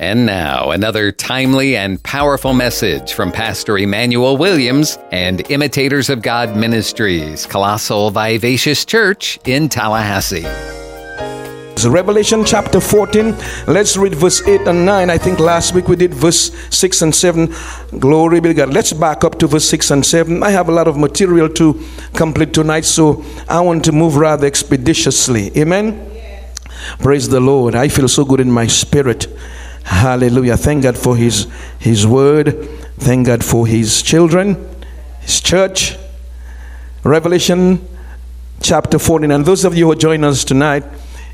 And now, another timely and powerful message from Pastor Emmanuel Williams and Imitators of God Ministries, Colossal Vivacious Church in Tallahassee. Revelation chapter 14. Let's read verse 8 and 9. I think last week we did verse 6 and 7. Glory be to God. Let's back up to verse 6 and 7. I have a lot of material to complete tonight, so I want to move rather expeditiously. Amen. Praise the Lord. I feel so good in my spirit. Hallelujah. Thank God for his his word. Thank God for his children, his church. Revelation chapter 14. And those of you who join us tonight,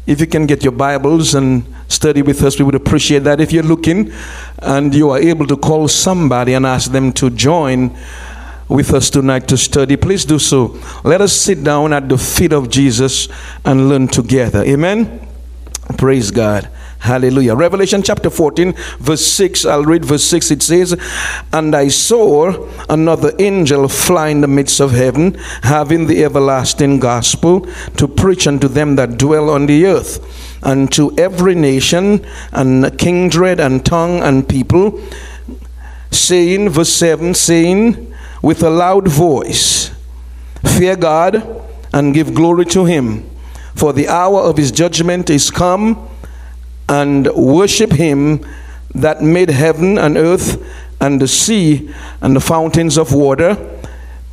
if you can get your Bibles and study with us, we would appreciate that. If you're looking and you are able to call somebody and ask them to join with us tonight to study, please do so. Let us sit down at the feet of Jesus and learn together. Amen. Praise God. Hallelujah. Revelation chapter 14, verse 6. I'll read verse 6. It says, And I saw another angel fly in the midst of heaven, having the everlasting gospel to preach unto them that dwell on the earth, and to every nation, and kindred, and tongue, and people, saying, verse 7, saying, with a loud voice, Fear God and give glory to him, for the hour of his judgment is come and worship him that made heaven and earth and the sea and the fountains of water.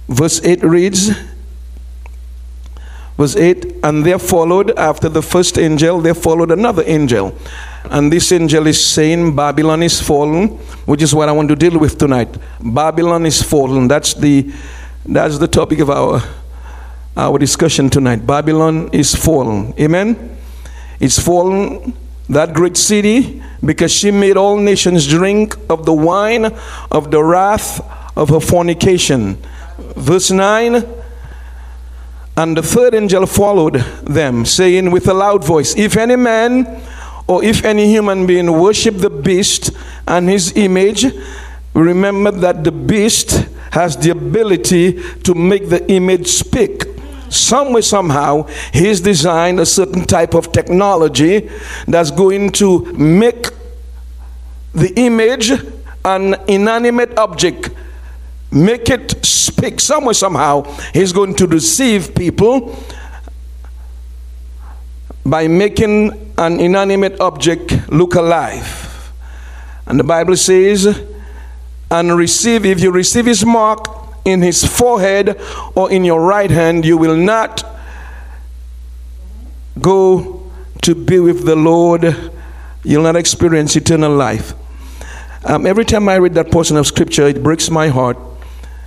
Verse 8 reads, Verse 8, and there followed after the first angel, there followed another angel. And this angel is saying, Babylon is fallen, which is what I want to deal with tonight. Babylon is fallen. That's the that's the topic of our our discussion tonight. Babylon is fallen. Amen. It's fallen that great city, because she made all nations drink of the wine of the wrath of her fornication. Verse 9 And the third angel followed them, saying with a loud voice, If any man or if any human being worship the beast and his image, remember that the beast has the ability to make the image speak some way, somehow, he's designed a certain type of technology that's going to make the image an inanimate object, make it speak. Some way, somehow, he's going to deceive people by making an inanimate object look alive. And the Bible says, and receive, if you receive his mark, in his forehead or in your right hand, you will not go to be with the Lord. You'll not experience eternal life. Um, every time I read that portion of scripture, it breaks my heart.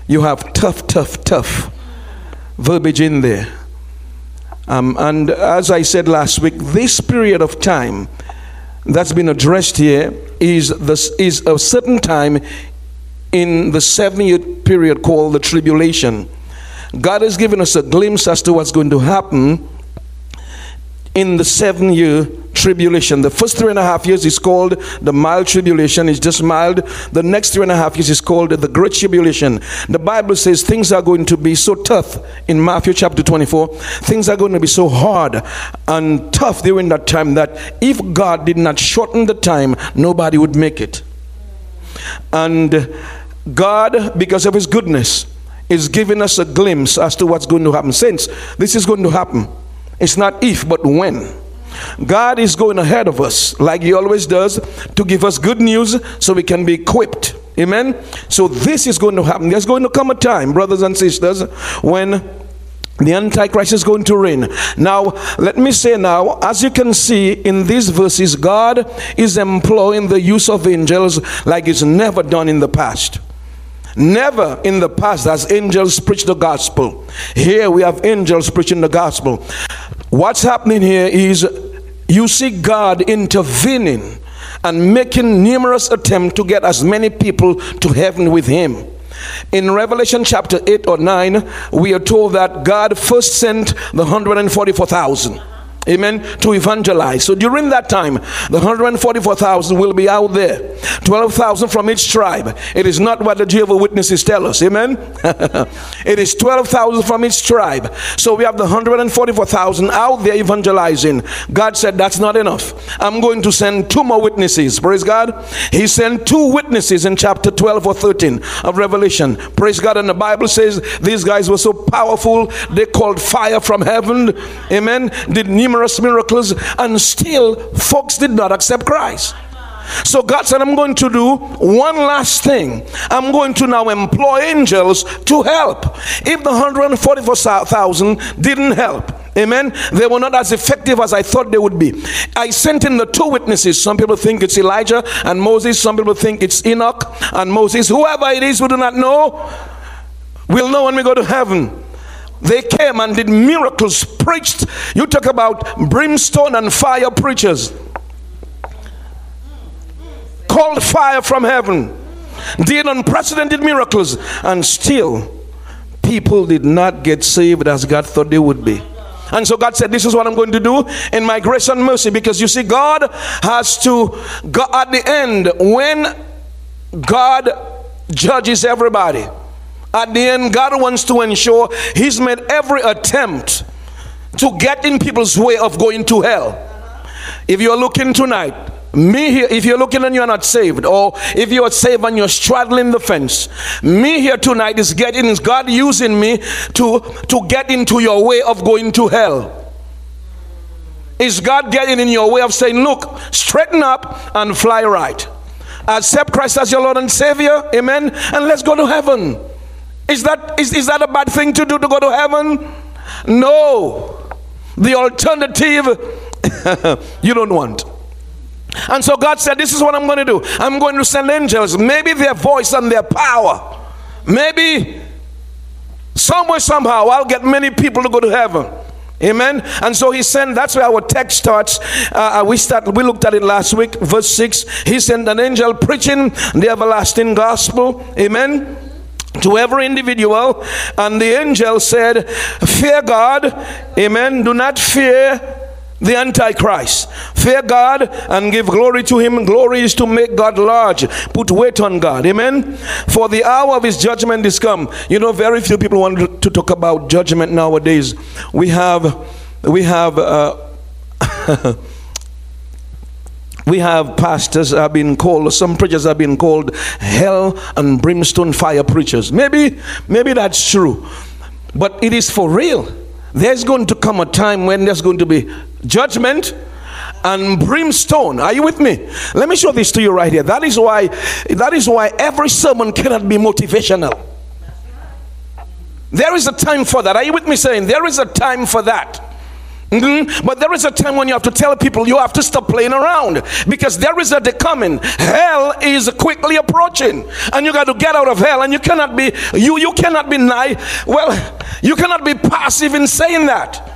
You have tough, tough, tough verbiage in there. Um, and as I said last week, this period of time that's been addressed here is, this, is a certain time in the seven year period called the tribulation. God has given us a glimpse as to what's going to happen in the seven year tribulation. The first three and a half years is called the mild tribulation, it's just mild. The next three and a half years is called the great tribulation. The Bible says things are going to be so tough in Matthew chapter 24. Things are going to be so hard and tough during that time that if God did not shorten the time, nobody would make it. And God, because of His goodness, is giving us a glimpse as to what's going to happen. Since this is going to happen, it's not if, but when. God is going ahead of us, like He always does, to give us good news so we can be equipped. Amen. So this is going to happen. There's going to come a time, brothers and sisters, when the Antichrist is going to reign. Now, let me say now, as you can see in these verses, God is employing the use of angels like He's never done in the past. Never in the past has angels preached the gospel. Here we have angels preaching the gospel. What's happening here is you see God intervening and making numerous attempts to get as many people to heaven with him. In Revelation chapter 8 or 9, we are told that God first sent the 144,000. Amen, to evangelize. So during that time, the 144,000 will be out there, 12,000 from each tribe. It is not what the Jehovah Witnesses tell us, amen. it is 12,000 from each tribe. So we have the 144,000 out there evangelizing. God said, That's not enough. I'm going to send two more witnesses. Praise God. He sent two witnesses in chapter 12 or 13 of Revelation. Praise God. And the Bible says these guys were so powerful, they called fire from heaven, amen, did numerous miracles, and still folks did not accept Christ. So God said, I'm going to do one last thing. I'm going to now employ angels to help. If the 144,000 didn't help, Amen. They were not as effective as I thought they would be. I sent in the two witnesses. Some people think it's Elijah and Moses. Some people think it's Enoch and Moses. Whoever it is, we do not know. We'll know when we go to heaven. They came and did miracles, preached. You talk about brimstone and fire preachers. Called fire from heaven. Did unprecedented miracles. And still, people did not get saved as God thought they would be. And so God said, This is what I'm going to do in my grace and mercy. Because you see, God has to, God, at the end, when God judges everybody, at the end, God wants to ensure He's made every attempt to get in people's way of going to hell. If you're looking tonight, me here, if you're looking and you're not saved, or if you're saved and you're straddling the fence, me here tonight is getting is God using me to to get into your way of going to hell. Is God getting in your way of saying, look, straighten up and fly right. Accept Christ as your Lord and Savior, amen, and let's go to heaven. Is that is, is that a bad thing to do to go to heaven? No. The alternative you don't want. And so God said, This is what I'm going to do. I'm going to send angels. Maybe their voice and their power. Maybe somewhere, somehow, I'll get many people to go to heaven. Amen. And so he sent, that's where our text starts. Uh, uh we start, we looked at it last week, verse 6. He sent an angel preaching the everlasting gospel. Amen to every individual and the angel said fear god amen do not fear the Antichrist. Fear God and give glory to Him. Glory is to make God large. Put weight on God. Amen. For the hour of His judgment is come. You know, very few people want to talk about judgment nowadays. We have, we have. Uh, we have pastors have been called some preachers have been called hell and brimstone fire preachers maybe maybe that's true but it is for real there's going to come a time when there's going to be judgment and brimstone. Are you with me? Let me show this to you right here. That is why that is why every sermon cannot be motivational. There is a time for that. Are you with me saying there is a time for that? Mm-hmm. But there is a time when you have to tell people you have to stop playing around because there is a day coming. Hell is quickly approaching, and you got to get out of hell. And you cannot be you you cannot be nigh. Well, you cannot be passive in saying that.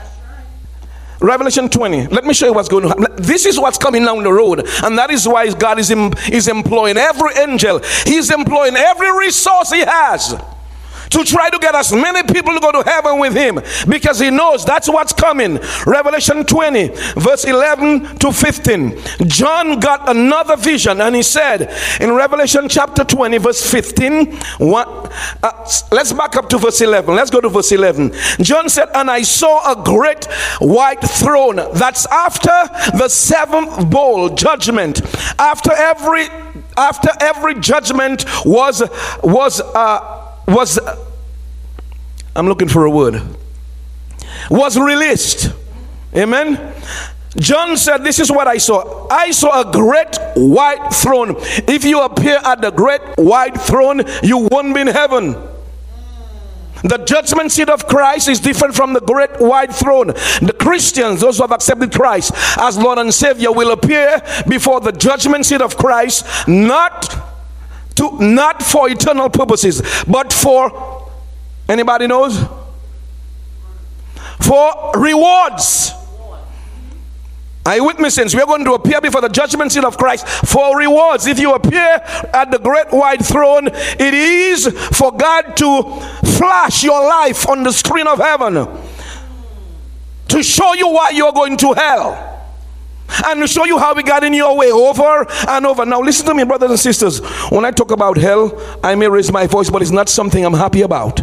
Revelation 20. Let me show you what's going to happen. This is what's coming down the road. And that is why God is, em- is employing every angel. He's employing every resource he has to try to get as many people to go to heaven with him because he knows that's what's coming. Revelation 20, verse 11 to 15. John got another vision and he said in Revelation chapter 20, verse 15, what, uh, let's back up to verse 11. Let's go to verse 11. John said, And I saw a great white throne. That's after the seventh bowl judgment. After every after every judgment was was uh was I'm looking for a word was released amen John said, This is what I saw. I saw a great white throne. If you appear at the great white throne, you won't be in heaven. The judgment seat of Christ is different from the great white throne. The Christians, those who have accepted Christ as Lord and Savior, will appear before the judgment seat of Christ, not to not for eternal purposes, but for anybody knows? For rewards. Are you with me, saints? We are going to appear before the judgment seat of Christ for rewards. If you appear at the great white throne, it is for God to flash your life on the screen of heaven. to show you why you're going to hell and to show you how we got in your way over and over. Now, listen to me, brothers and sisters. When I talk about hell, I may raise my voice, but it's not something I'm happy about.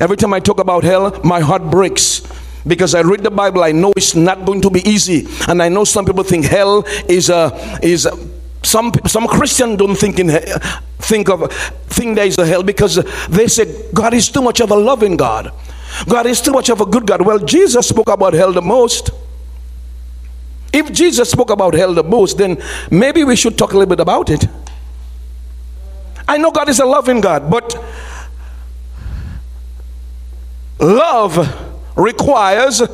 Every time I talk about hell, my heart breaks because I read the Bible. I know it's not going to be easy, and I know some people think hell is a is. A, some some Christian don't think in think of think there is a hell because they say God is too much of a loving God. God is too much of a good God. Well, Jesus spoke about hell the most. If Jesus spoke about hell the most, then maybe we should talk a little bit about it. I know God is a loving God, but love requires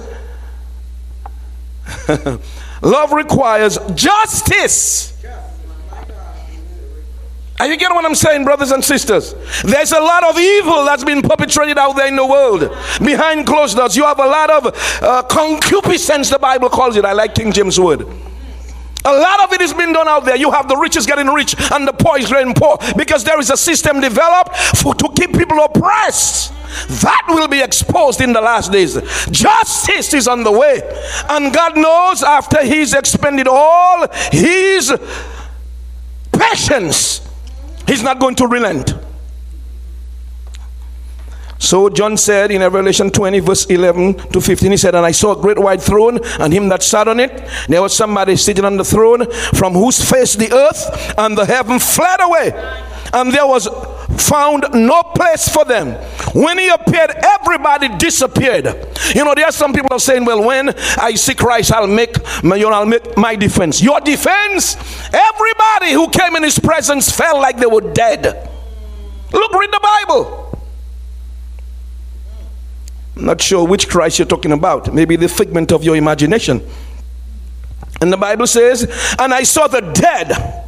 love requires justice. Are you getting what I'm saying, brothers and sisters? There's a lot of evil that's been perpetrated out there in the world behind closed doors. You have a lot of uh, concupiscence, the Bible calls it. I like King James word. A lot of it is being done out there. You have the richest getting rich and the poor is getting poor because there is a system developed for, to keep people oppressed. That will be exposed in the last days. Justice is on the way. And God knows after He's expended all His patience He's not going to relent. So John said in Revelation 20, verse 11 to 15, he said, And I saw a great white throne, and him that sat on it. There was somebody sitting on the throne, from whose face the earth and the heaven fled away. And there was found no place for them. When he appeared, everybody disappeared. You know, there are some people are saying, Well, when I see Christ, I'll make my, you know, I'll make my defense. Your defense, everybody who came in his presence felt like they were dead. Look, read the Bible. I'm not sure which Christ you're talking about. Maybe the figment of your imagination. And the Bible says, And I saw the dead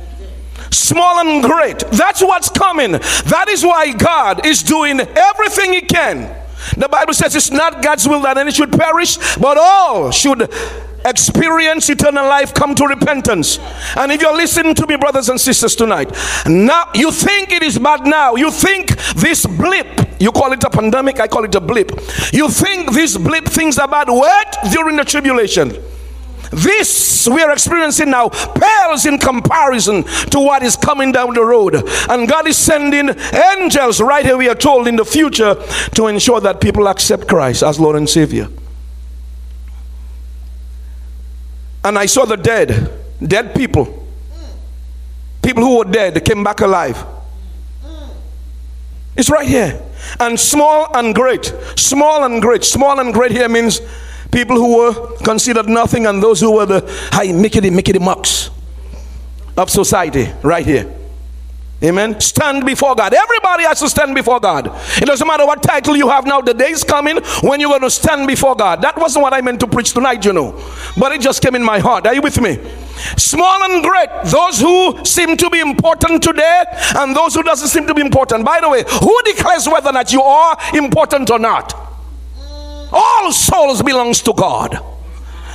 small and great. That's what's coming. That is why God is doing everything He can. The Bible says it's not God's will that any should perish, but all should experience eternal life, come to repentance. And if you're listening to me, brothers and sisters, tonight, now you think it is bad now, you think this blip, you call it a pandemic, I call it a blip. You think this blip things are bad, wait during the tribulation. This we are experiencing now pales in comparison to what is coming down the road. And God is sending angels right here, we are told, in the future to ensure that people accept Christ as Lord and Savior. And I saw the dead, dead people, people who were dead came back alive. It's right here. And small and great, small and great, small and great here means People who were considered nothing and those who were the high mickety mickety mucks of society right here. Amen. Stand before God. Everybody has to stand before God. It doesn't matter what title you have now. The day is coming when you're going to stand before God. That wasn't what I meant to preach tonight, you know. But it just came in my heart. Are you with me? Small and great. Those who seem to be important today and those who doesn't seem to be important. By the way, who declares whether or not you are important or not? All souls belongs to God.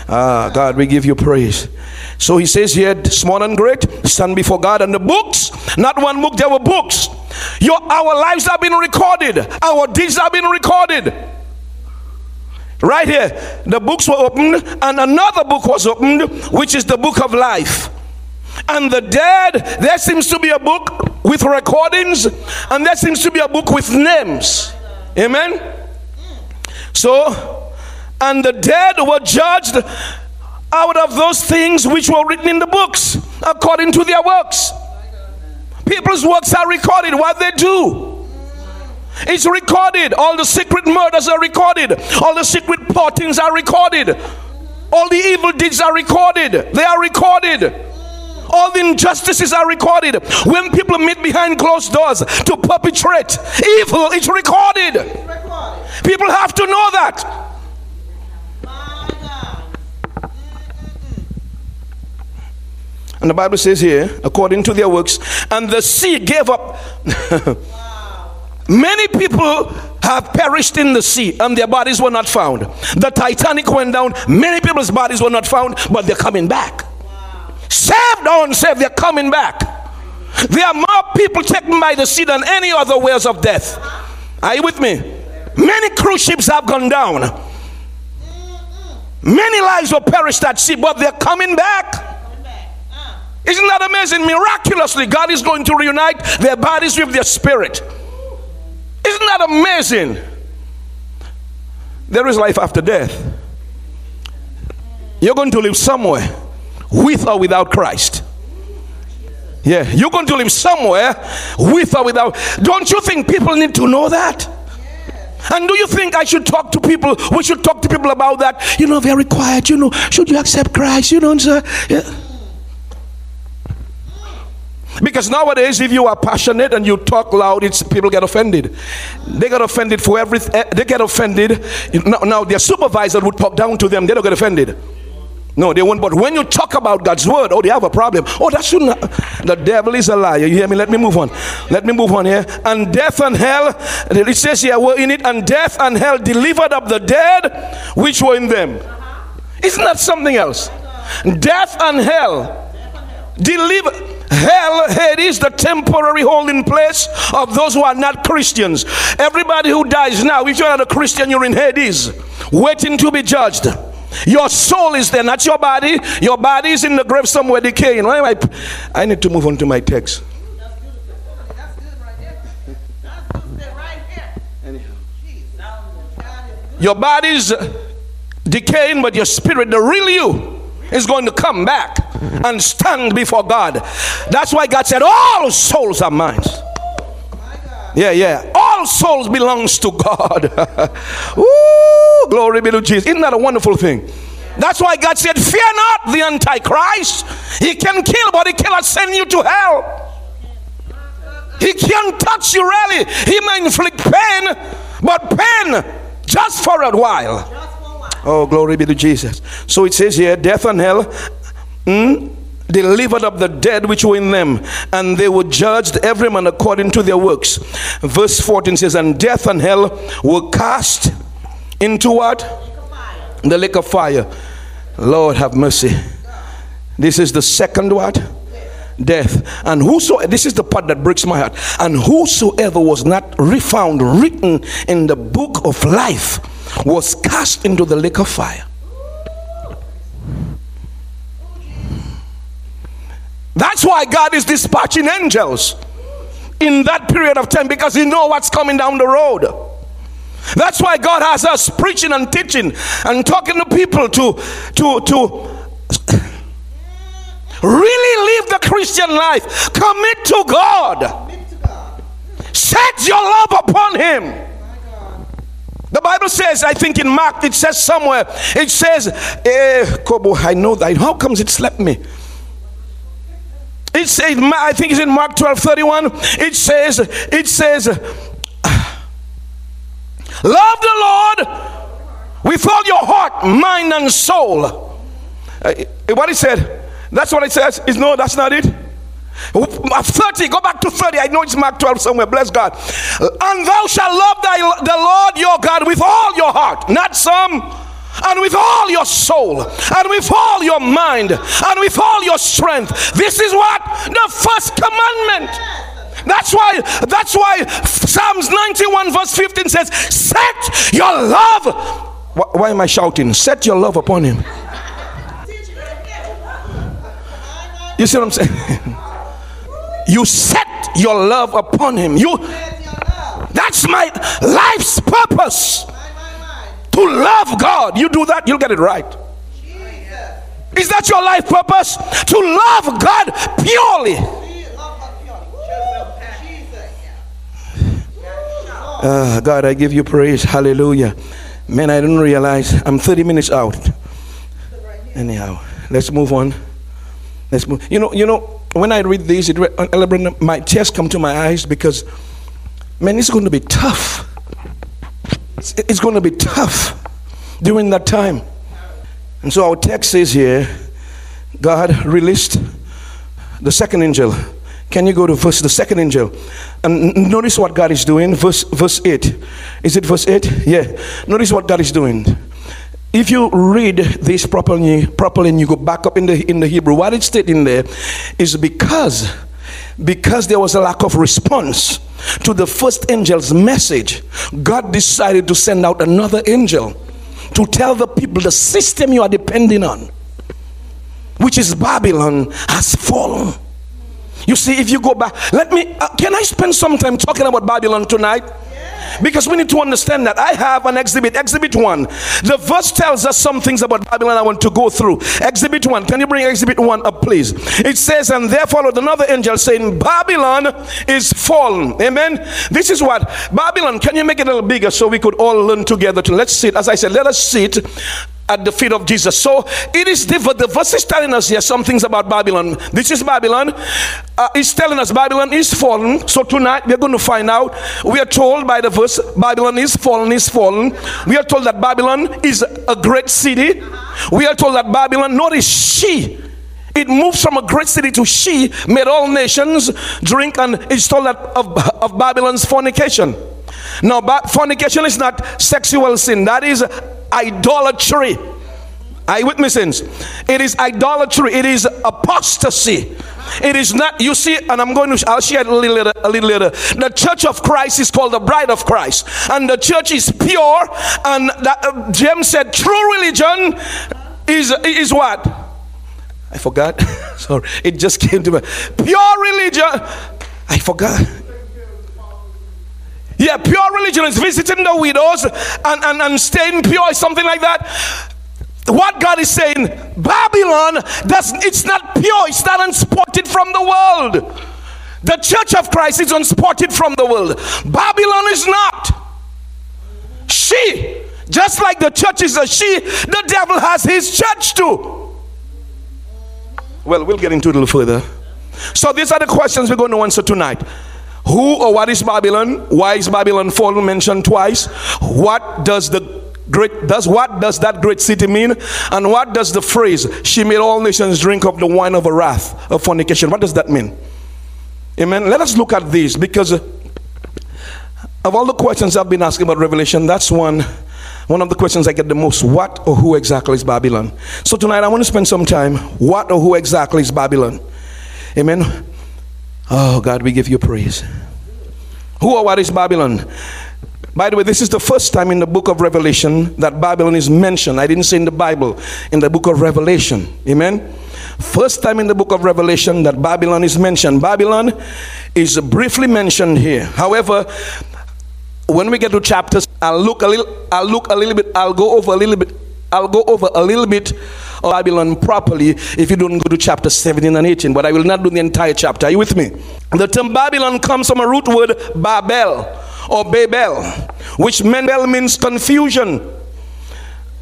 Ah, God, we give you praise. So he says here, small and great, stand before God. And the books, not one book, there were books. Your, our lives have been recorded, our deeds have been recorded. Right here, the books were opened, and another book was opened, which is the book of life. And the dead, there seems to be a book with recordings, and there seems to be a book with names. Amen. So, and the dead were judged out of those things which were written in the books according to their works. People's works are recorded, what they do. It's recorded. All the secret murders are recorded. All the secret plottings are recorded. All the evil deeds are recorded. They are recorded. All the injustices are recorded. When people meet behind closed doors to perpetrate evil, it's recorded. People have to know that. And the Bible says here, according to their works, and the sea gave up. Many people have perished in the sea and their bodies were not found. The Titanic went down, many people's bodies were not found, but they're coming back. Saved or unsaved, they're coming back. There are more people taken by the sea than any other ways of death. Are you with me? Many cruise ships have gone down. Many lives will perish at sea, but they're coming back. Isn't that amazing? Miraculously, God is going to reunite their bodies with their spirit. Isn't that amazing? There is life after death. You're going to live somewhere with or without Christ. Yeah, you're going to live somewhere with or without. Don't you think people need to know that? And do you think I should talk to people? We should talk to people about that. You know, very quiet. You know, should you accept Christ? You know, sir. Yeah. Because nowadays, if you are passionate and you talk loud, it's people get offended. They get offended for everything. Eh, they get offended. Now, now their supervisor would talk down to them. They don't get offended. No, they won't. But when you talk about God's word, oh, they have a problem. Oh, that shouldn't. The devil is a liar. You hear me? Let me move on. Let me move on here. And death and hell, it says here, we're in it. And death and hell delivered up the dead which were in them. Isn't that something else? Death and hell deliver hell hades the temporary holding place of those who are not christians everybody who dies now if you're not a christian you're in hades waiting to be judged your soul is there, not your body. Your body is in the grave somewhere decaying. Why am I, I need to move on to my text. Your body is decaying, but your spirit, the real you, is going to come back and stand before God. That's why God said, All souls are mine. Yeah, yeah. All souls belongs to God. Glory be to Jesus. Isn't that a wonderful thing? That's why God said, Fear not the Antichrist. He can kill, but he cannot send you to hell. He can't touch you really. He may inflict pain, but pain just for a while. Oh, glory be to Jesus. So it says here, death and hell. Mm, delivered up the dead which were in them, and they were judged every man according to their works. Verse 14 says, And death and hell were cast into what? The lake of fire. Lord have mercy. This is the second what? Death. And whoso this is the part that breaks my heart. And whosoever was not refound written in the book of life was cast into the lake of fire. That's why God is dispatching angels in that period of time because He know what's coming down the road. That's why God has us preaching and teaching and talking to people to to to really live the Christian life. Commit to God. Set your love upon Him. The Bible says, I think in Mark, it says somewhere, it says, eh, Kobo, I know that. How comes it slept me? It says, I think it's in Mark 12 31. It says, it says, love the Lord with all your heart, mind, and soul. Uh, what he said, that's what it says. Is no, that's not it. 30, go back to 30. I know it's Mark 12 somewhere. Bless God. And thou shalt love thy, the Lord your God with all your heart, not some and with all your soul and with all your mind and with all your strength. This is what the first commandment. That's why that's why Psalms 91 verse 15 says, "Set your love." Why am I shouting? Set your love upon him. You see what I'm saying? You set your love upon him. You That's my life's purpose to love God. You do that, you'll get it right. Is that your life purpose? To love God purely. Uh, God, I give you praise. Hallelujah. Man, I didn't realize I'm 30 minutes out. Anyhow, let's move on. Let's move. You know, you know, when I read these, it, my tears come to my eyes because, man, it's going to be tough it's going to be tough during that time. And so our text says here God released the second angel. Can you go to verse the second angel? Um, and notice what God is doing. Verse verse 8. Is it verse 8? Yeah. Notice what God is doing. If you read this properly, properly and you go back up in the in the Hebrew, what it it's stating there is because because there was a lack of response to the first angel's message, God decided to send out another angel to tell the people the system you are depending on, which is Babylon, has fallen. You see, if you go back, let me, uh, can I spend some time talking about Babylon tonight? Because we need to understand that I have an exhibit, exhibit one. The verse tells us some things about Babylon I want to go through. Exhibit one, can you bring exhibit one up, please? It says, And there followed another angel saying, Babylon is fallen. Amen. This is what Babylon, can you make it a little bigger so we could all learn together? To let's sit, as I said, let us sit at the feet of Jesus. So it is the, the verse is telling us here some things about Babylon. This is Babylon. Uh, it's telling us Babylon is fallen. So tonight we're going to find out. We are told by the verse Babylon is fallen, is fallen. We are told that Babylon is a great city. We are told that Babylon, notice she. It moves from a great city to she made all nations drink, and it's told that of, of Babylon's fornication. Now, fornication is not sexual sin, that is idolatry. Me, sins? It is idolatry, it is apostasy. It is not, you see, and I'm going to, I'll share a little later, a little later. The church of Christ is called the bride of Christ, and the church is pure. And that, uh, James said, true religion is, is what? I forgot. Sorry, it just came to me. Pure religion. I forgot. Yeah, pure religion is visiting the widows and, and, and staying pure, something like that. What God is saying, Babylon does it's not pure, it's not unspotted from the world. The church of Christ is unspotted from the world. Babylon is not. She, just like the church is a she, the devil has his church too. Well, we'll get into it a little further. So these are the questions we're going to answer tonight. Who or what is Babylon? Why is Babylon fallen mentioned twice? What does the great does what does that great city mean? And what does the phrase she made all nations drink of the wine of her wrath of fornication? What does that mean? Amen. Let us look at this because uh, of all the questions I've been asking about Revelation, that's one one of the questions I get the most. What or who exactly is Babylon? So tonight I want to spend some time. What or who exactly is Babylon? Amen. Oh, God, we give you praise. Who or what is Babylon? By the way, this is the first time in the book of Revelation that Babylon is mentioned. I didn't say in the Bible, in the book of Revelation. Amen. First time in the book of Revelation that Babylon is mentioned. Babylon is briefly mentioned here. However, when we get to chapters, I'll look a little I'll look a little bit, I'll go over a little bit, I'll go over a little bit of Babylon properly if you don't go to chapter 17 and 18, but I will not do the entire chapter. Are you with me? The term Babylon comes from a root word Babel or Babel, which means confusion.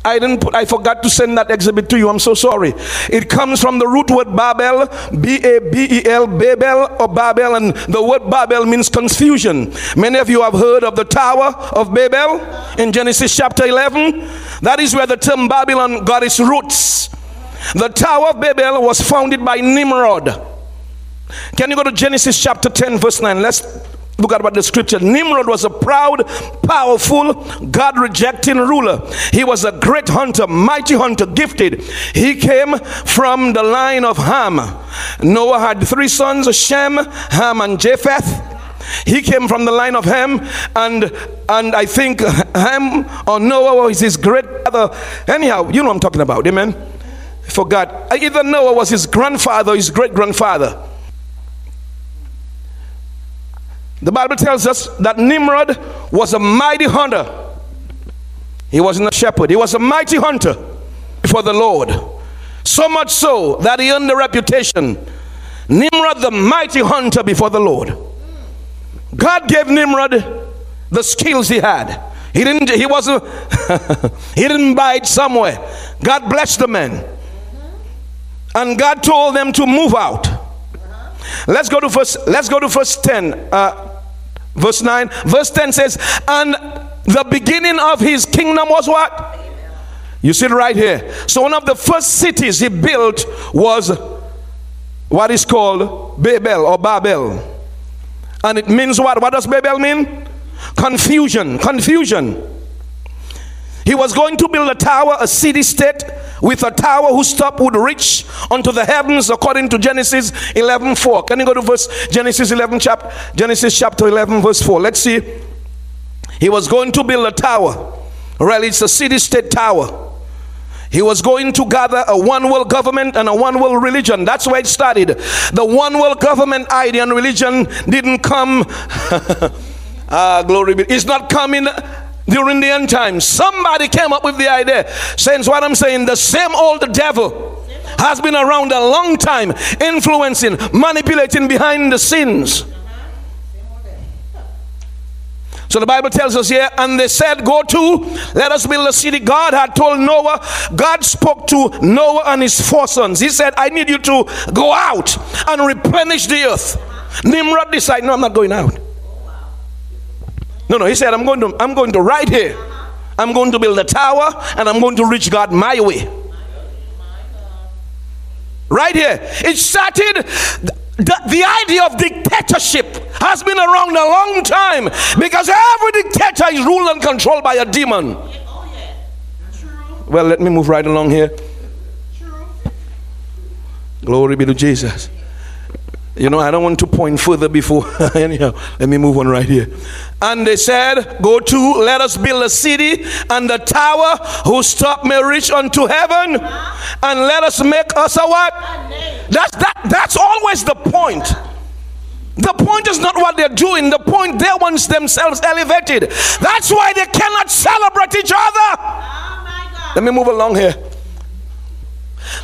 I didn't put, I forgot to send that exhibit to you. I'm so sorry. It comes from the root word Babel, B A B E L, Babel or Babel, and the word Babel means confusion. Many of you have heard of the Tower of Babel in Genesis chapter 11. That is where the term Babylon got its roots. The Tower of Babel was founded by Nimrod. Can you go to Genesis chapter 10, verse 9? Let's Look at what the scripture. Nimrod was a proud, powerful, God rejecting ruler. He was a great hunter, mighty hunter, gifted. He came from the line of Ham. Noah had three sons Shem, Ham, and Japheth. He came from the line of Ham, and and I think Ham or Noah was his great brother. Anyhow, you know I'm talking about, amen. forgot. Either Noah was his grandfather, his great grandfather. The Bible tells us that Nimrod was a mighty hunter. He wasn't a shepherd, he was a mighty hunter for the Lord. So much so that he earned the reputation Nimrod, the mighty hunter before the Lord. God gave Nimrod the skills he had. He didn't, he wasn't, he didn't it somewhere. God blessed the men. And God told them to move out. Let's go to first let's go to verse 10. Uh, Verse 9, verse 10 says, And the beginning of his kingdom was what? You see it right here. So, one of the first cities he built was what is called Babel or Babel. And it means what? What does Babel mean? Confusion. Confusion. He was going to build a tower, a city state, with a tower whose top would reach unto the heavens, according to Genesis 11 4. Can you go to verse Genesis 11 chapter Genesis chapter 11 verse 4? Let's see. He was going to build a tower Really, it's a city state tower. He was going to gather a one world government and a one world religion. That's where it started. The one world government idea and religion didn't come. ah, glory be. It's not coming during the end times. Somebody came up with the idea. Since what I'm saying, the same old devil has been around a long time, influencing, manipulating behind the scenes. So the Bible tells us here, and they said, Go to, let us build a city. God had told Noah, God spoke to Noah and his four sons. He said, I need you to go out and replenish the earth. Nimrod decided, No, I'm not going out. No, no, he said, I'm going to, I'm going to right here. I'm going to build a tower and I'm going to reach God my way. Right here. It started the, the idea of dictatorship has been around a long time because every dictator is ruled and controlled by a demon. Well, let me move right along here. Glory be to Jesus. You know, I don't want to point further before. Anyhow, let me move on right here. And they said, Go to, let us build a city, and the tower whose top may reach unto heaven, and let us make us a what? That's that that's always the point. The point is not what they're doing, the point they want themselves elevated. That's why they cannot celebrate each other. Oh let me move along here.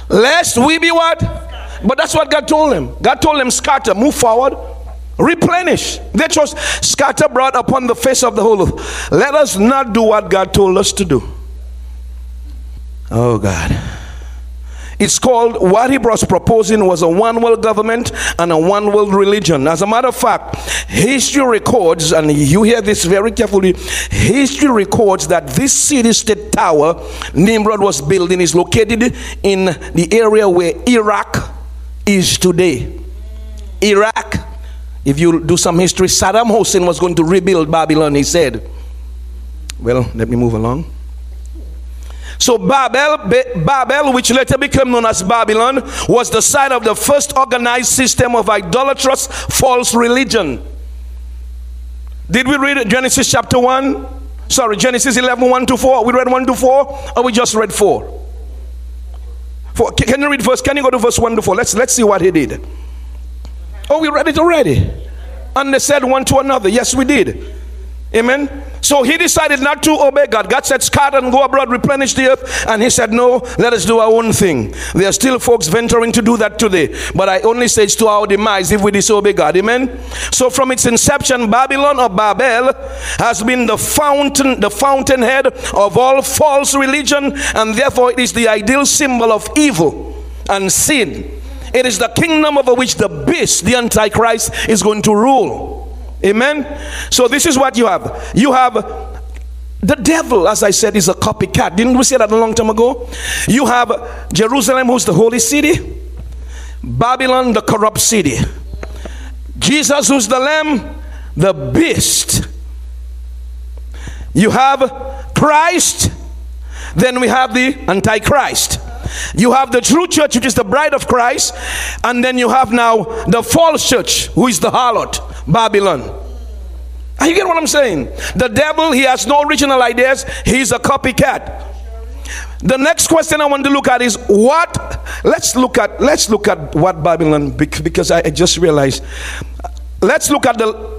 Lest we be what? But that's what God told them. God told them, scatter, move forward, replenish. They chose scatter brought upon the face of the whole earth. Let us not do what God told us to do. Oh God. It's called what he was proposing was a one world government and a one world religion. As a matter of fact, history records, and you hear this very carefully history records that this city state tower Nimrod was building is located in the area where Iraq is today. Iraq, if you do some history, Saddam Hussein was going to rebuild Babylon, he said. Well, let me move along. So Babel, Babel, which later became known as Babylon, was the site of the first organized system of idolatrous false religion. Did we read Genesis chapter 1? Sorry, Genesis 11, 1 to 4. We read 1 to 4, or we just read 4? For, can you read verse? Can you go to verse 1 to 4? Let's, let's see what he did. Oh, we read it already. And they said one to another, Yes, we did. Amen. So he decided not to obey God. God said, Scatter and go abroad, replenish the earth. And he said, No, let us do our own thing. There are still folks venturing to do that today. But I only say it's to our demise if we disobey God. Amen. So from its inception, Babylon or Babel has been the fountain, the fountainhead of all false religion, and therefore it is the ideal symbol of evil and sin. It is the kingdom over which the beast, the Antichrist, is going to rule. Amen. So this is what you have. You have the devil, as I said, is a copycat. Didn't we say that a long time ago? You have Jerusalem, who's the holy city, Babylon, the corrupt city, Jesus, who's the lamb, the beast. You have Christ, then we have the Antichrist. You have the true church, which is the bride of Christ, and then you have now the false church, who is the harlot, Babylon. Are you get what I'm saying? The devil, he has no original ideas, he's a copycat. The next question I want to look at is what let's look at let's look at what Babylon because I just realized let's look at the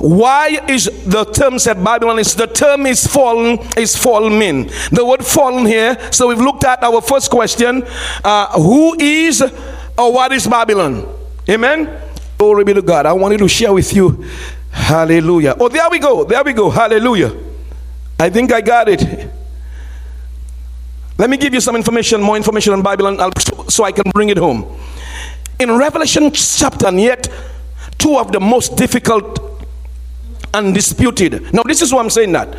why is the term said Babylon is the term is fallen is fallen mean the word fallen here so we've looked at our first question uh, who is or what is Babylon amen glory be to God. I wanted to share with you. Hallelujah. Oh there we go. There we go. Hallelujah. I think I got it. Let me give you some information more information on Babylon. So I can bring it home. In Revelation chapter and yet two of the most difficult and disputed. Now, this is why I'm saying that.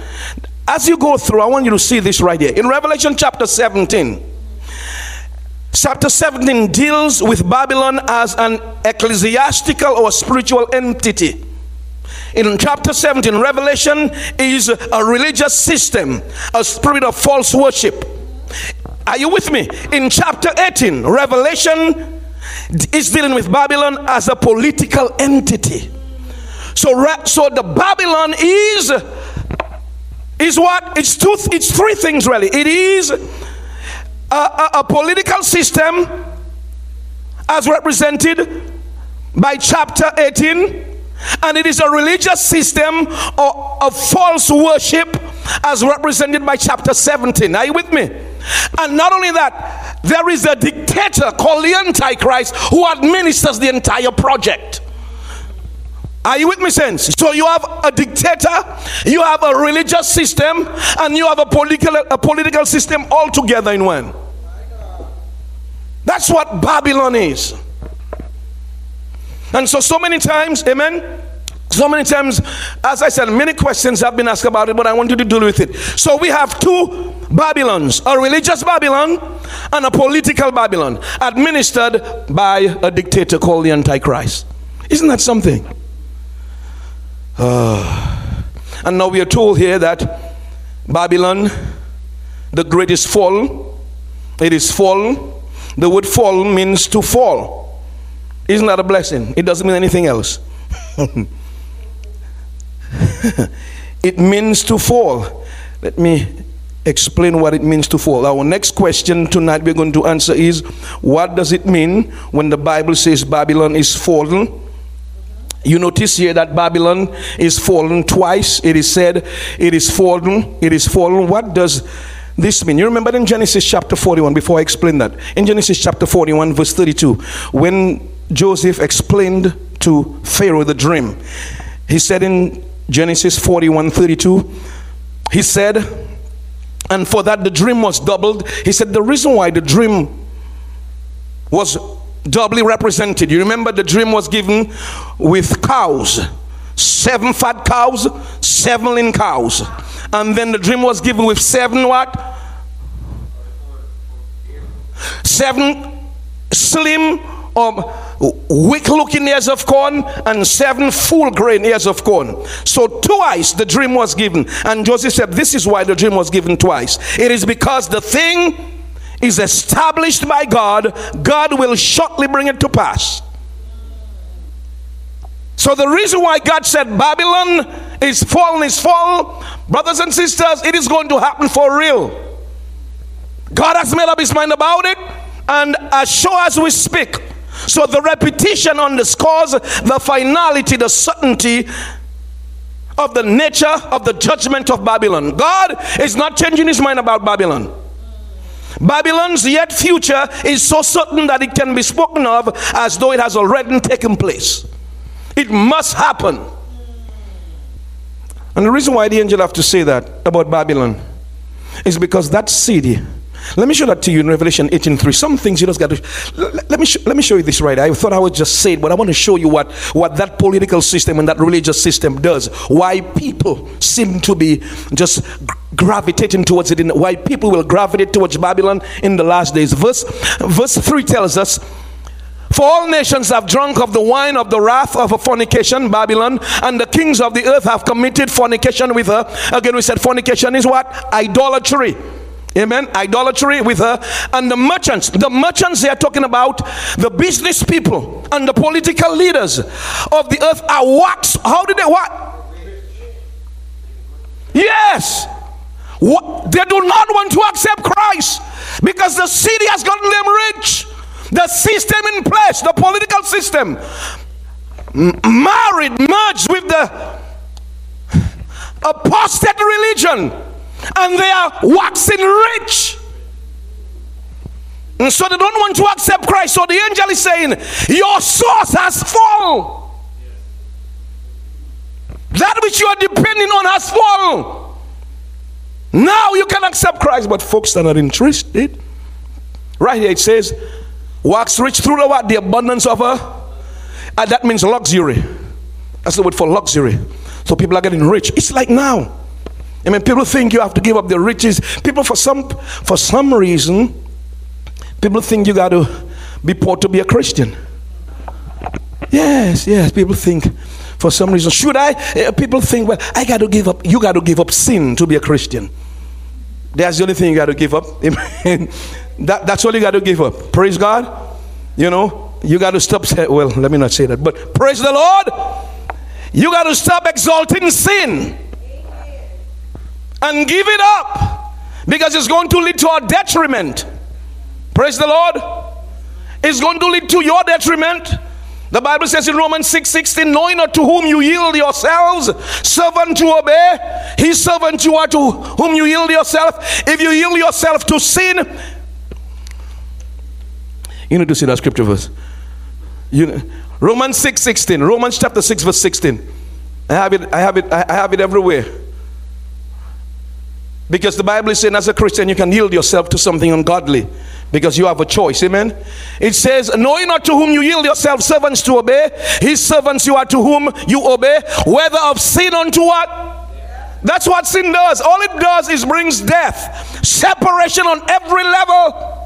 As you go through, I want you to see this right here. In Revelation chapter 17, chapter 17 deals with Babylon as an ecclesiastical or spiritual entity. In chapter 17, Revelation is a religious system, a spirit of false worship. Are you with me? In chapter 18, Revelation is dealing with Babylon as a political entity. So, so the Babylon is is what? It's two. It's three things really. It is a, a, a political system as represented by chapter 18 and it is a religious system of, of, false worship as represented by chapter 17. Are you with me? And not only that, there is a dictator called the Antichrist who administers the entire project. Are you with me, sense? So you have a dictator, you have a religious system, and you have a political a political system all together in one. That's what Babylon is. And so, so many times, amen. So many times, as I said, many questions have been asked about it, but I want you to deal with it. So we have two Babylons a religious Babylon and a political Babylon, administered by a dictator called the Antichrist. Isn't that something? Uh, and now we are told here that Babylon, the greatest fall, it is fall. The word fall means to fall. Isn't that a blessing? It doesn't mean anything else. it means to fall. Let me explain what it means to fall. Our next question tonight we're going to answer is what does it mean when the Bible says Babylon is fallen? You notice here that Babylon is fallen twice. It is said it is fallen. It is fallen. What does this mean? You remember in Genesis chapter 41, before I explain that, in Genesis chapter 41, verse 32, when Joseph explained to Pharaoh the dream, he said in Genesis 41 32, he said, and for that the dream was doubled. He said, the reason why the dream was doubly represented. You remember the dream was given with cows, seven fat cows, seven lean cows. And then the dream was given with seven what? Seven slim or weak looking ears of corn and seven full grain ears of corn. So twice the dream was given. And Joseph said, This is why the dream was given twice. It is because the thing is established by God, God will shortly bring it to pass. So the reason why God said Babylon is fallen is fall, brothers and sisters, it is going to happen for real. God has made up his mind about it, and as sure as we speak, so the repetition underscores the finality, the certainty of the nature of the judgment of Babylon. God is not changing his mind about Babylon. Babylon's yet future is so certain that it can be spoken of as though it has already taken place. It must happen. And the reason why the angel have to say that about Babylon is because that city let me show that to you in Revelation 18:3. Some things you just got to let me let me show you this right. I thought I would just say it, but I want to show you what what that political system and that religious system does. Why people seem to be just gravitating towards it. In, why people will gravitate towards Babylon in the last days. Verse verse 3 tells us for all nations have drunk of the wine of the wrath of fornication, Babylon, and the kings of the earth have committed fornication with her. Again, we said fornication is what? Idolatry. Amen. Idolatry with her. And the merchants, the merchants they are talking about, the business people and the political leaders of the earth are what? How did they what? Yes. What? They do not want to accept Christ because the city has gotten them rich. The system in place, the political system, married, merged with the apostate religion and they are waxing rich. And so they don't want to accept Christ. So the angel is saying, Your source has fallen. That which you are depending on has fallen. Now you can accept Christ, but folks that are interested. Right here it says, wax rich through the what? The abundance of her. Uh, and that means luxury. That's the word for luxury. So people are getting rich. It's like now. I mean, people think you have to give up the riches. People, for some, for some reason, people think you got to be poor to be a Christian. Yes, yes. People think for some reason, should I? Uh, people think, well, I got to give up. You got to give up sin to be a Christian. That's the only thing you got to give up. that, that's all you got to give up. Praise God. You know, you got to stop. Well, let me not say that, but praise the Lord. You got to stop exalting sin and give it up because it's going to lead to our detriment. Praise the Lord. It's going to lead to your detriment. The Bible says in Romans 6 16, knowing not to whom you yield yourselves, servant to obey, his servant you are to whom you yield yourself. If you yield yourself to sin, you need to see that scripture verse. You know, Romans 6 16, Romans chapter 6, verse 16. I have it, I have it, I have it everywhere. Because the Bible is saying, as a Christian, you can yield yourself to something ungodly because you have a choice. Amen. It says, Knowing not to whom you yield yourself servants to obey, his servants you are to whom you obey, whether of sin unto what? That's what sin does. All it does is brings death, separation on every level.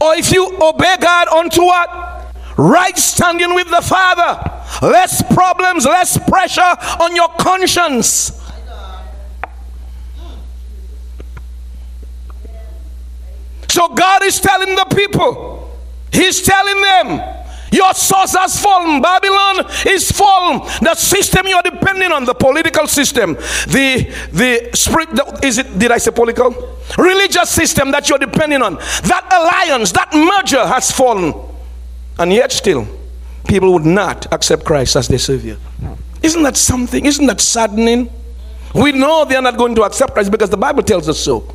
Or if you obey God unto what? Right standing with the Father. Less problems, less pressure on your conscience. So God is telling the people, He's telling them, your source has fallen. Babylon is fallen. The system you are depending on, the political system, the the spirit. The, is it? Did I say political? Religious system that you're depending on. That alliance, that merger has fallen, and yet still, people would not accept Christ as their savior. Isn't that something? Isn't that saddening? We know they are not going to accept Christ because the Bible tells us so.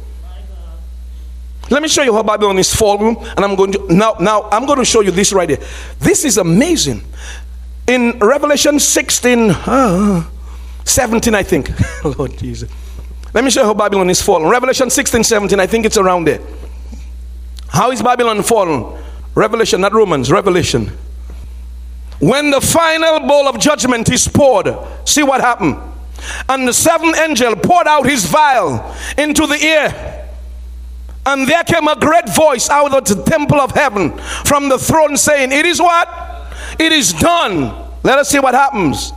Let me show you how Babylon is fallen, and I'm going to now. Now I'm going to show you this right here. This is amazing. In Revelation 16, uh, 17, I think. Lord Jesus. Let me show you how Babylon is fallen. Revelation 16, 17, I think it's around there. How is Babylon fallen? Revelation, not Romans, Revelation. When the final bowl of judgment is poured, see what happened. And the seventh angel poured out his vial into the air and there came a great voice out of the temple of heaven from the throne saying, It is what? It is done. Let us see what happens.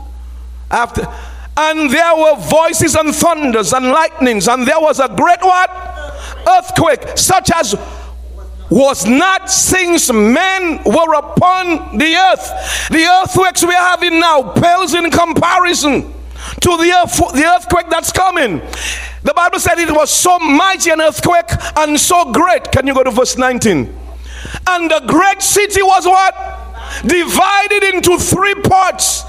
After and there were voices and thunders and lightnings, and there was a great what? Earthquake, such as was not since men were upon the earth. The earthquakes we are having now pales in comparison to the, earth, the earthquake that's coming. The Bible said it was so mighty an earthquake and so great. Can you go to verse 19? And the great city was what? Divided into three parts.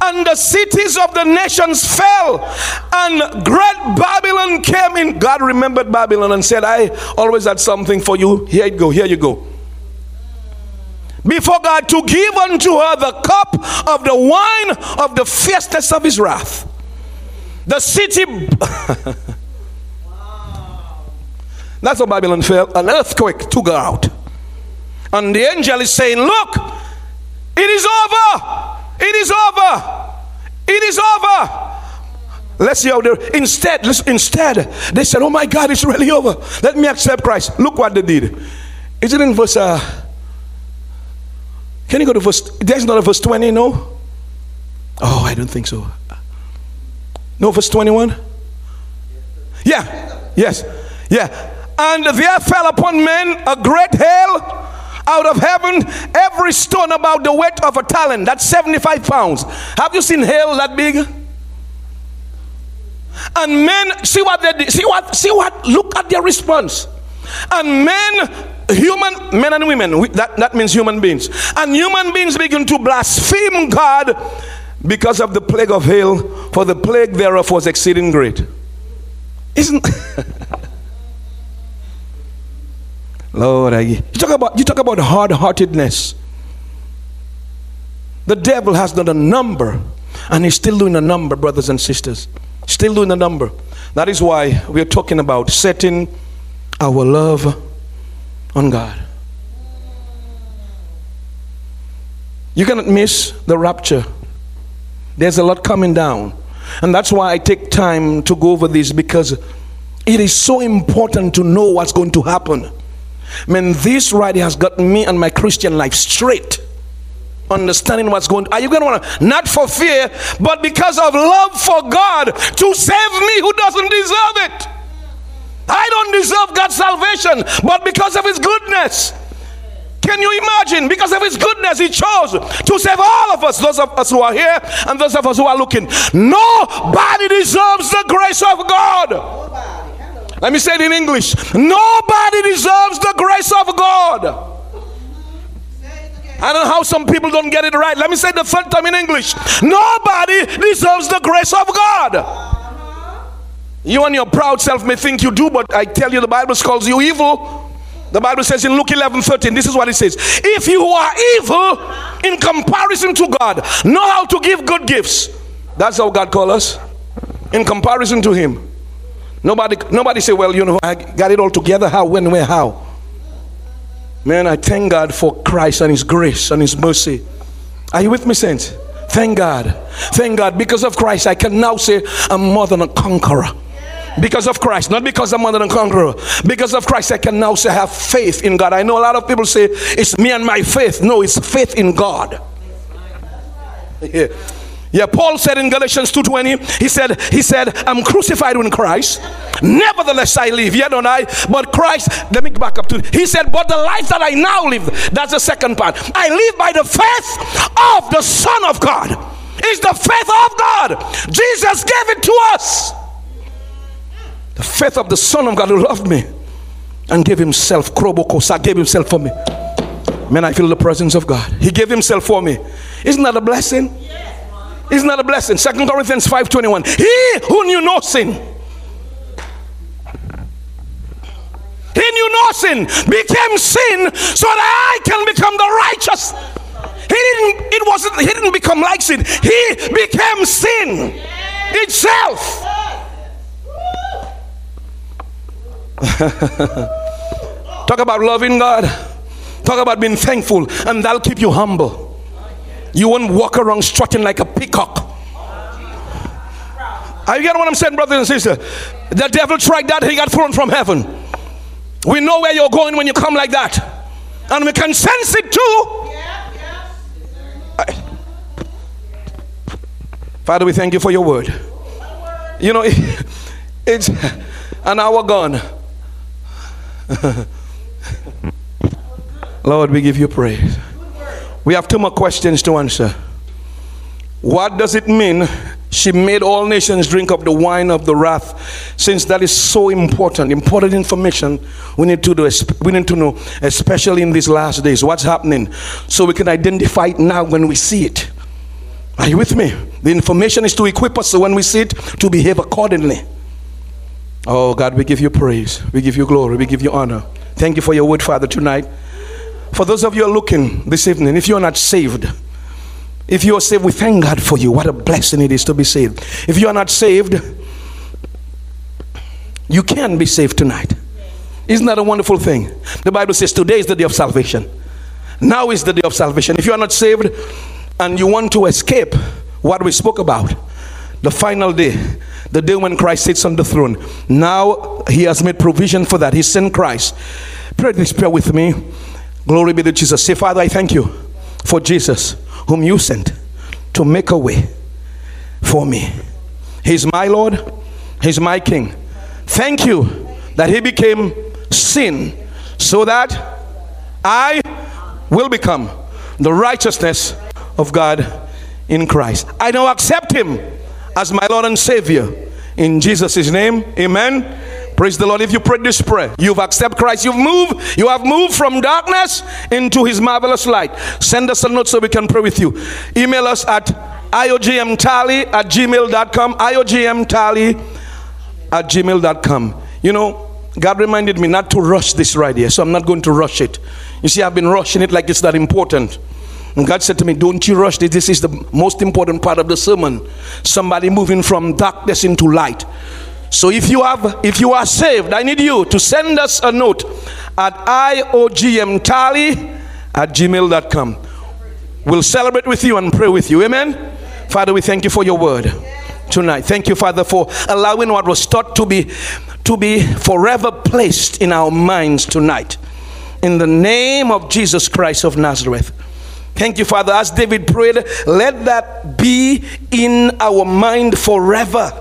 And the cities of the nations fell, and great Babylon came in. God remembered Babylon and said, I always had something for you. Here you go, here you go before God to give unto her the cup of the wine of the fierceness of his wrath. The city. That's what Babylon fell. An earthquake took her out. And the angel is saying, Look, it is over. It is over. It is over. Let's see how they instead, instead, they said, Oh my God, it's really over. Let me accept Christ. Look what they did. Is it in verse uh, can you go to verse? There's not a verse 20, no? Oh, I don't think so. No, verse 21? Yeah, yes, yeah. And there fell upon men a great hail out of heaven, every stone about the weight of a talent. That's 75 pounds. Have you seen hail that big? And men, see what they did. See what, see what, look at their response. And men human men and women that, that means human beings. And human beings begin to blaspheme god because of the plague of hail for the plague thereof was exceeding great. Isn't lord I, you talk about you talk about hard-heartedness. The devil has done a number and he's still doing a number brothers and sisters. Still doing a number. That is why we're talking about setting our love on God. You cannot miss the rapture. There's a lot coming down. And that's why I take time to go over this because it is so important to know what's going to happen. Man, this ride has got me and my Christian life straight. Understanding what's going Are you going to want to, not for fear, but because of love for God to save me who doesn't deserve it? I don't deserve God's salvation, but because of His goodness. Can you imagine? Because of his goodness, he chose to save all of us, those of us who are here and those of us who are looking. Nobody deserves the grace of God. Let me say it in English. Nobody deserves the grace of God. I don't know how some people don't get it right. Let me say the third time in English. Nobody deserves the grace of God. You and your proud self may think you do, but I tell you, the Bible calls you evil. The Bible says in Luke 11 13, this is what it says. If you are evil in comparison to God know how to give good gifts, that's how God calls us. In comparison to Him. Nobody nobody say, Well, you know, I got it all together. How, when, where, how? Man, I thank God for Christ and His grace and His mercy. Are you with me, saints? Thank God. Thank God. Because of Christ, I can now say I'm more than a conqueror. Because of Christ, not because I'm than a conqueror. Because of Christ, I can now say have faith in God. I know a lot of people say it's me and my faith. No, it's faith in God. Yeah. Yeah, Paul said in Galatians 2:20, he said, he said, I'm crucified with Christ. Nevertheless, I live, yet don't I, but Christ, let me back up to He said, But the life that I now live, that's the second part. I live by the faith of the Son of God. It's the faith of God. Jesus gave it to us. The faith of the Son of God who loved me and gave himself, Krobokosa, gave himself for me. Man, I feel the presence of God. He gave himself for me. Isn't that a blessing? Isn't that a blessing? Second Corinthians 5:21. He who knew no sin. He knew no sin, became sin so that I can become the righteous. He didn't, it wasn't, he didn't become like sin. He became sin itself. Talk about loving God. Talk about being thankful, and that'll keep you humble. You won't walk around strutting like a peacock. Are you getting what I'm saying, brothers and sisters? The devil tried that, he got thrown from heaven. We know where you're going when you come like that, and we can sense it too. Father, we thank you for your word. You know, it's an hour gone. Lord, we give you praise. We have two more questions to answer. What does it mean she made all nations drink of the wine of the wrath? Since that is so important, important information we need to do, we need to know, especially in these last days, what's happening, so we can identify it now when we see it. Are you with me? The information is to equip us so when we see it to behave accordingly. Oh God, we give you praise, we give you glory, we give you honor. Thank you for your word, Father, tonight. For those of you are looking this evening, if you're not saved, if you are saved, we thank God for you. What a blessing it is to be saved. If you are not saved, you can be saved tonight. Isn't that a wonderful thing? The Bible says today is the day of salvation. Now is the day of salvation. If you are not saved and you want to escape what we spoke about, the final day, the day when Christ sits on the throne, now He has made provision for that. He sent Christ. Pray this prayer with me. Glory be to Jesus. Say, Father, I thank you for Jesus, whom you sent to make a way for me. He's my Lord, He's my King. Thank you that He became sin so that I will become the righteousness of God in Christ. I now accept Him as my Lord and Savior. In Jesus' name, amen. Praise the Lord. If you pray this prayer, you've accepted Christ. You've moved. You have moved from darkness into his marvelous light. Send us a note so we can pray with you. Email us at iogmtally at gmail.com. iogmtally at gmail.com. You know, God reminded me not to rush this right here, so I'm not going to rush it. You see, I've been rushing it like it's that important. And God said to me, Don't you rush this. This is the most important part of the sermon. Somebody moving from darkness into light. So if you have if you are saved, I need you to send us a note at iogmtally at gmail.com. We'll celebrate with you and pray with you. Amen. Father, we thank you for your word tonight. Thank you, Father, for allowing what was taught to be to be forever placed in our minds tonight. In the name of Jesus Christ of Nazareth. Thank you, Father. As David prayed, let that be in our mind forever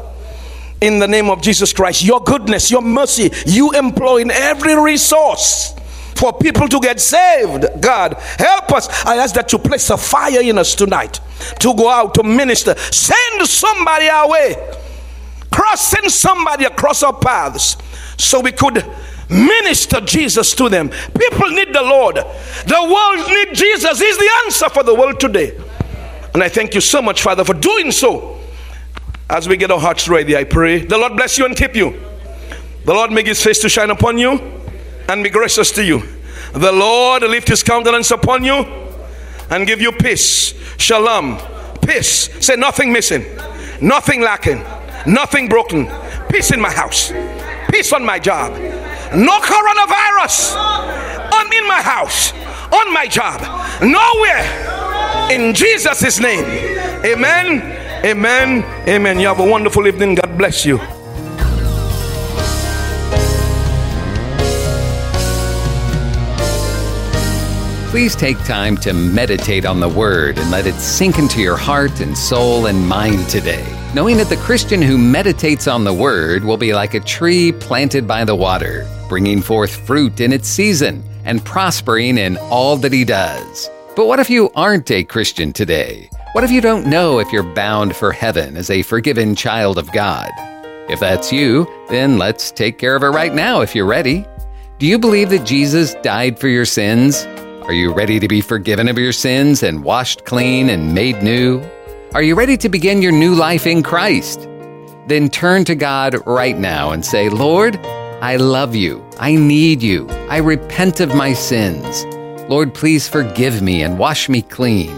in the name of Jesus Christ. Your goodness, your mercy, you employ in every resource for people to get saved. God, help us. I ask that you place a fire in us tonight to go out to minister. Send somebody our way. Crossing somebody across our paths so we could minister Jesus to them. People need the Lord. The world need Jesus. He's the answer for the world today. And I thank you so much, Father, for doing so. As we get our hearts ready, I pray the Lord bless you and keep you. The Lord make his face to shine upon you and be gracious to you. The Lord lift his countenance upon you and give you peace. Shalom. Peace. Say nothing missing, nothing lacking, nothing broken. Peace in my house, peace on my job. No coronavirus on in my house, on my job, nowhere. In Jesus' name. Amen. Amen. Amen. You have a wonderful evening. God bless you. Please take time to meditate on the Word and let it sink into your heart and soul and mind today, knowing that the Christian who meditates on the Word will be like a tree planted by the water, bringing forth fruit in its season and prospering in all that he does. But what if you aren't a Christian today? What if you don't know if you're bound for heaven as a forgiven child of God? If that's you, then let's take care of it right now if you're ready. Do you believe that Jesus died for your sins? Are you ready to be forgiven of your sins and washed clean and made new? Are you ready to begin your new life in Christ? Then turn to God right now and say, Lord, I love you. I need you. I repent of my sins. Lord, please forgive me and wash me clean.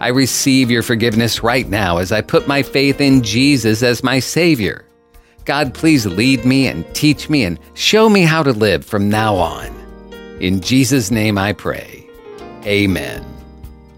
I receive your forgiveness right now as I put my faith in Jesus as my Savior. God, please lead me and teach me and show me how to live from now on. In Jesus' name I pray. Amen.